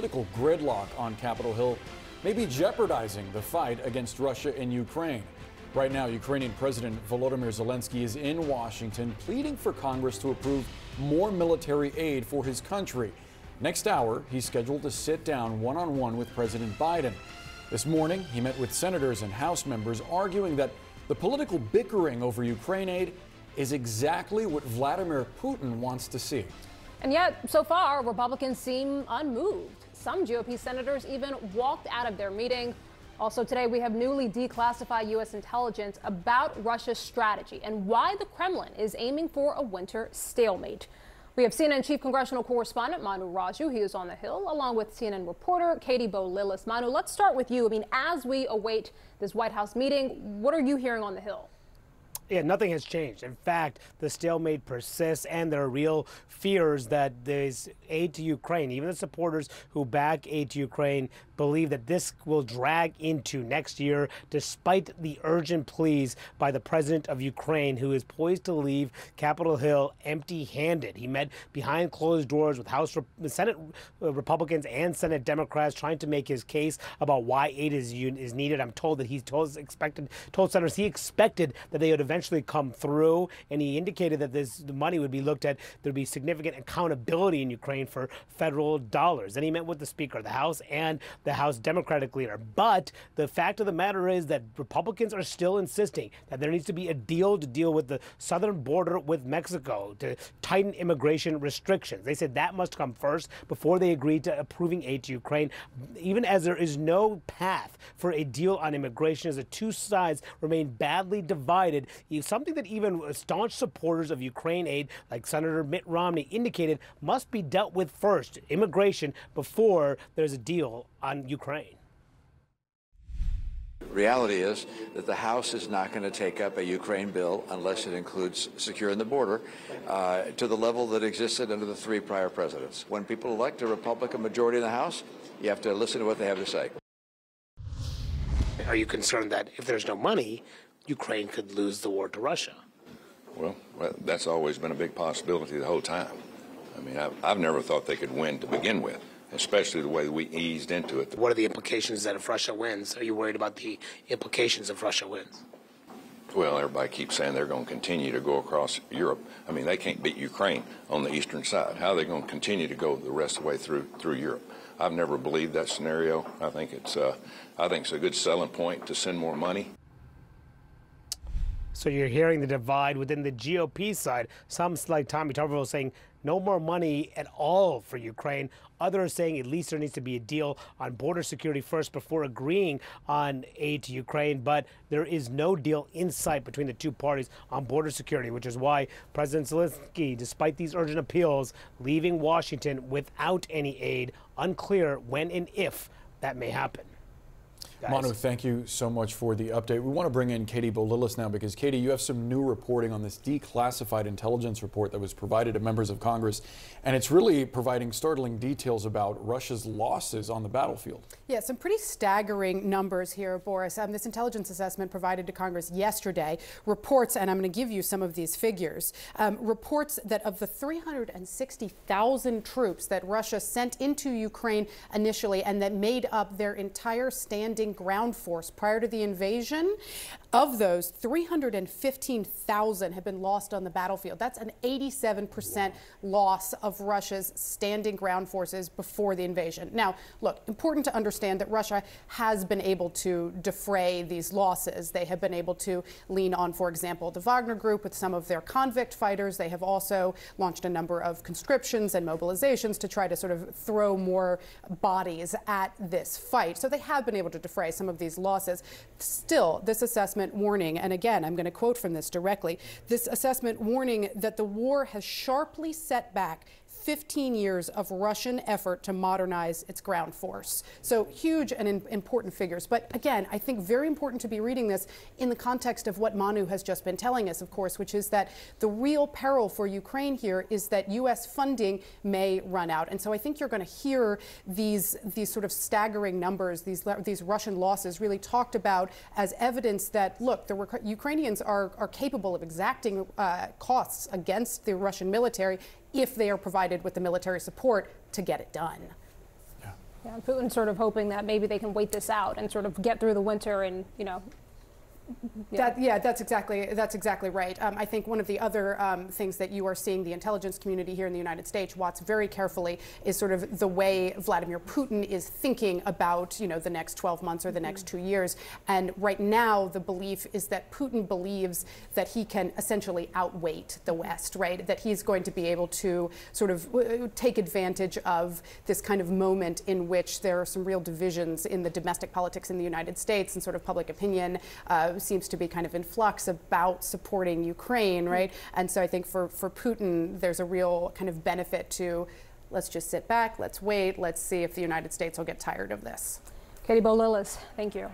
political gridlock on Capitol Hill may be jeopardizing the fight against Russia in Ukraine. Right now, Ukrainian President Volodymyr Zelensky is in Washington pleading for Congress to approve more military aid for his country. Next hour, he's scheduled to sit down one on one with President Biden. This morning, he met with senators and House members arguing that the political bickering over Ukraine aid is exactly what Vladimir Putin wants to see. And yet, so far, Republicans seem unmoved. Some GOP senators even walked out of their meeting. Also, today we have newly declassified U.S. intelligence about Russia's strategy and why the Kremlin is aiming for a winter stalemate. We have CNN chief congressional correspondent Manu Raju. He is on the Hill, along with CNN reporter Katie Bo Lillis. Manu, let's start with you. I mean, as we await this White House meeting, what are you hearing on the Hill? Yeah, nothing has changed. In fact, the stalemate persists, and there are real fears that there's aid to Ukraine. Even the supporters who back aid to Ukraine believe that this will drag into next year, despite the urgent pleas by the president of Ukraine, who is poised to leave Capitol Hill empty handed. He met behind closed doors with House Senate uh, Republicans and Senate Democrats trying to make his case about why aid is, is needed. I'm told that he told, expected, told senators he expected that they would eventually come through. And he indicated that this the money would be looked at. There'd be significant accountability in Ukraine for federal dollars. And he met with the Speaker of the House and the House Democratic leader. But the fact of the matter is that Republicans are still insisting that there needs to be a deal to deal with the southern border with Mexico to tighten immigration restrictions. They said that must come first before they agree to approving aid to Ukraine, even as there is no path for a deal on immigration as the two sides remain badly divided something that even staunch supporters of Ukraine aid, like Senator Mitt Romney, indicated must be dealt with first immigration before there's a deal on Ukraine. Reality is that the House is not going to take up a Ukraine bill unless it includes securing the border uh, to the level that existed under the three prior presidents. When people elect a Republican majority in the House, you have to listen to what they have to say. Are you concerned that if there's no money, Ukraine could lose the war to Russia? Well, well that's always been a big possibility the whole time. I mean, I've, I've never thought they could win to begin with, especially the way we eased into it. What are the implications that if Russia wins? Are you worried about the implications if Russia wins? Well, everybody keeps saying they're going to continue to go across Europe. I mean, they can't beat Ukraine on the eastern side. How are they going to continue to go the rest of the way through through Europe? I've never believed that scenario. I think it's uh, I think it's a good selling point to send more money. So you're hearing the divide within the GOP side. Some, like Tommy Tuberville, saying no more money at all for Ukraine. Others saying at least there needs to be a deal on border security first before agreeing on aid to Ukraine. But there is no deal in sight between the two parties on border security, which is why President Zelensky, despite these urgent appeals, leaving Washington without any aid, unclear when and if that may happen. Guys. Manu, thank you so much for the update. We want to bring in Katie Bo Lillis now because, Katie, you have some new reporting on this declassified intelligence report that was provided to members of Congress, and it's really providing startling details about Russia's losses on the battlefield. Yeah, some pretty staggering numbers here, Boris. Um, this intelligence assessment provided to Congress yesterday reports, and I'm going to give you some of these figures, um, reports that of the 360,000 troops that Russia sent into Ukraine initially and that made up their entire standing ground force prior to the invasion. Of those, 315,000 have been lost on the battlefield. That's an 87% loss of Russia's standing ground forces before the invasion. Now, look, important to understand that Russia has been able to defray these losses. They have been able to lean on, for example, the Wagner Group with some of their convict fighters. They have also launched a number of conscriptions and mobilizations to try to sort of throw more bodies at this fight. So they have been able to defray some of these losses. Still, this assessment assessment warning, and again, I'm going to quote from this directly this assessment warning that the war has sharply set back 15 years of Russian effort to modernize its ground force. So huge and important figures. But again, I think very important to be reading this in the context of what Manu has just been telling us, of course, which is that the real peril for Ukraine here is that U.S. funding may run out. And so I think you're going to hear these, these sort of staggering numbers, these, these Russian losses really talked about as evidence that, look, the Ukrainians are, are capable of exacting uh, costs against the Russian military if they are provided with the military support to get it done. Yeah. Yeah, Putin sort of hoping that maybe they can wait this out and sort of get through the winter and, you know, yeah. That, yeah, that's exactly that's exactly right. Um, I think one of the other um, things that you are seeing the intelligence community here in the United States watch very carefully is sort of the way Vladimir Putin is thinking about you know the next 12 months or the next two years. And right now, the belief is that Putin believes that he can essentially outweight the West, right? That he's going to be able to sort of uh, take advantage of this kind of moment in which there are some real divisions in the domestic politics in the United States and sort of public opinion. Uh, seems to be kind of in flux about supporting Ukraine, hmm. right? And so I think for, for Putin, there's a real kind of benefit to let's just sit back, let's wait, let's see if the United States will get tired of this. Katie Bo Lillis, thank you.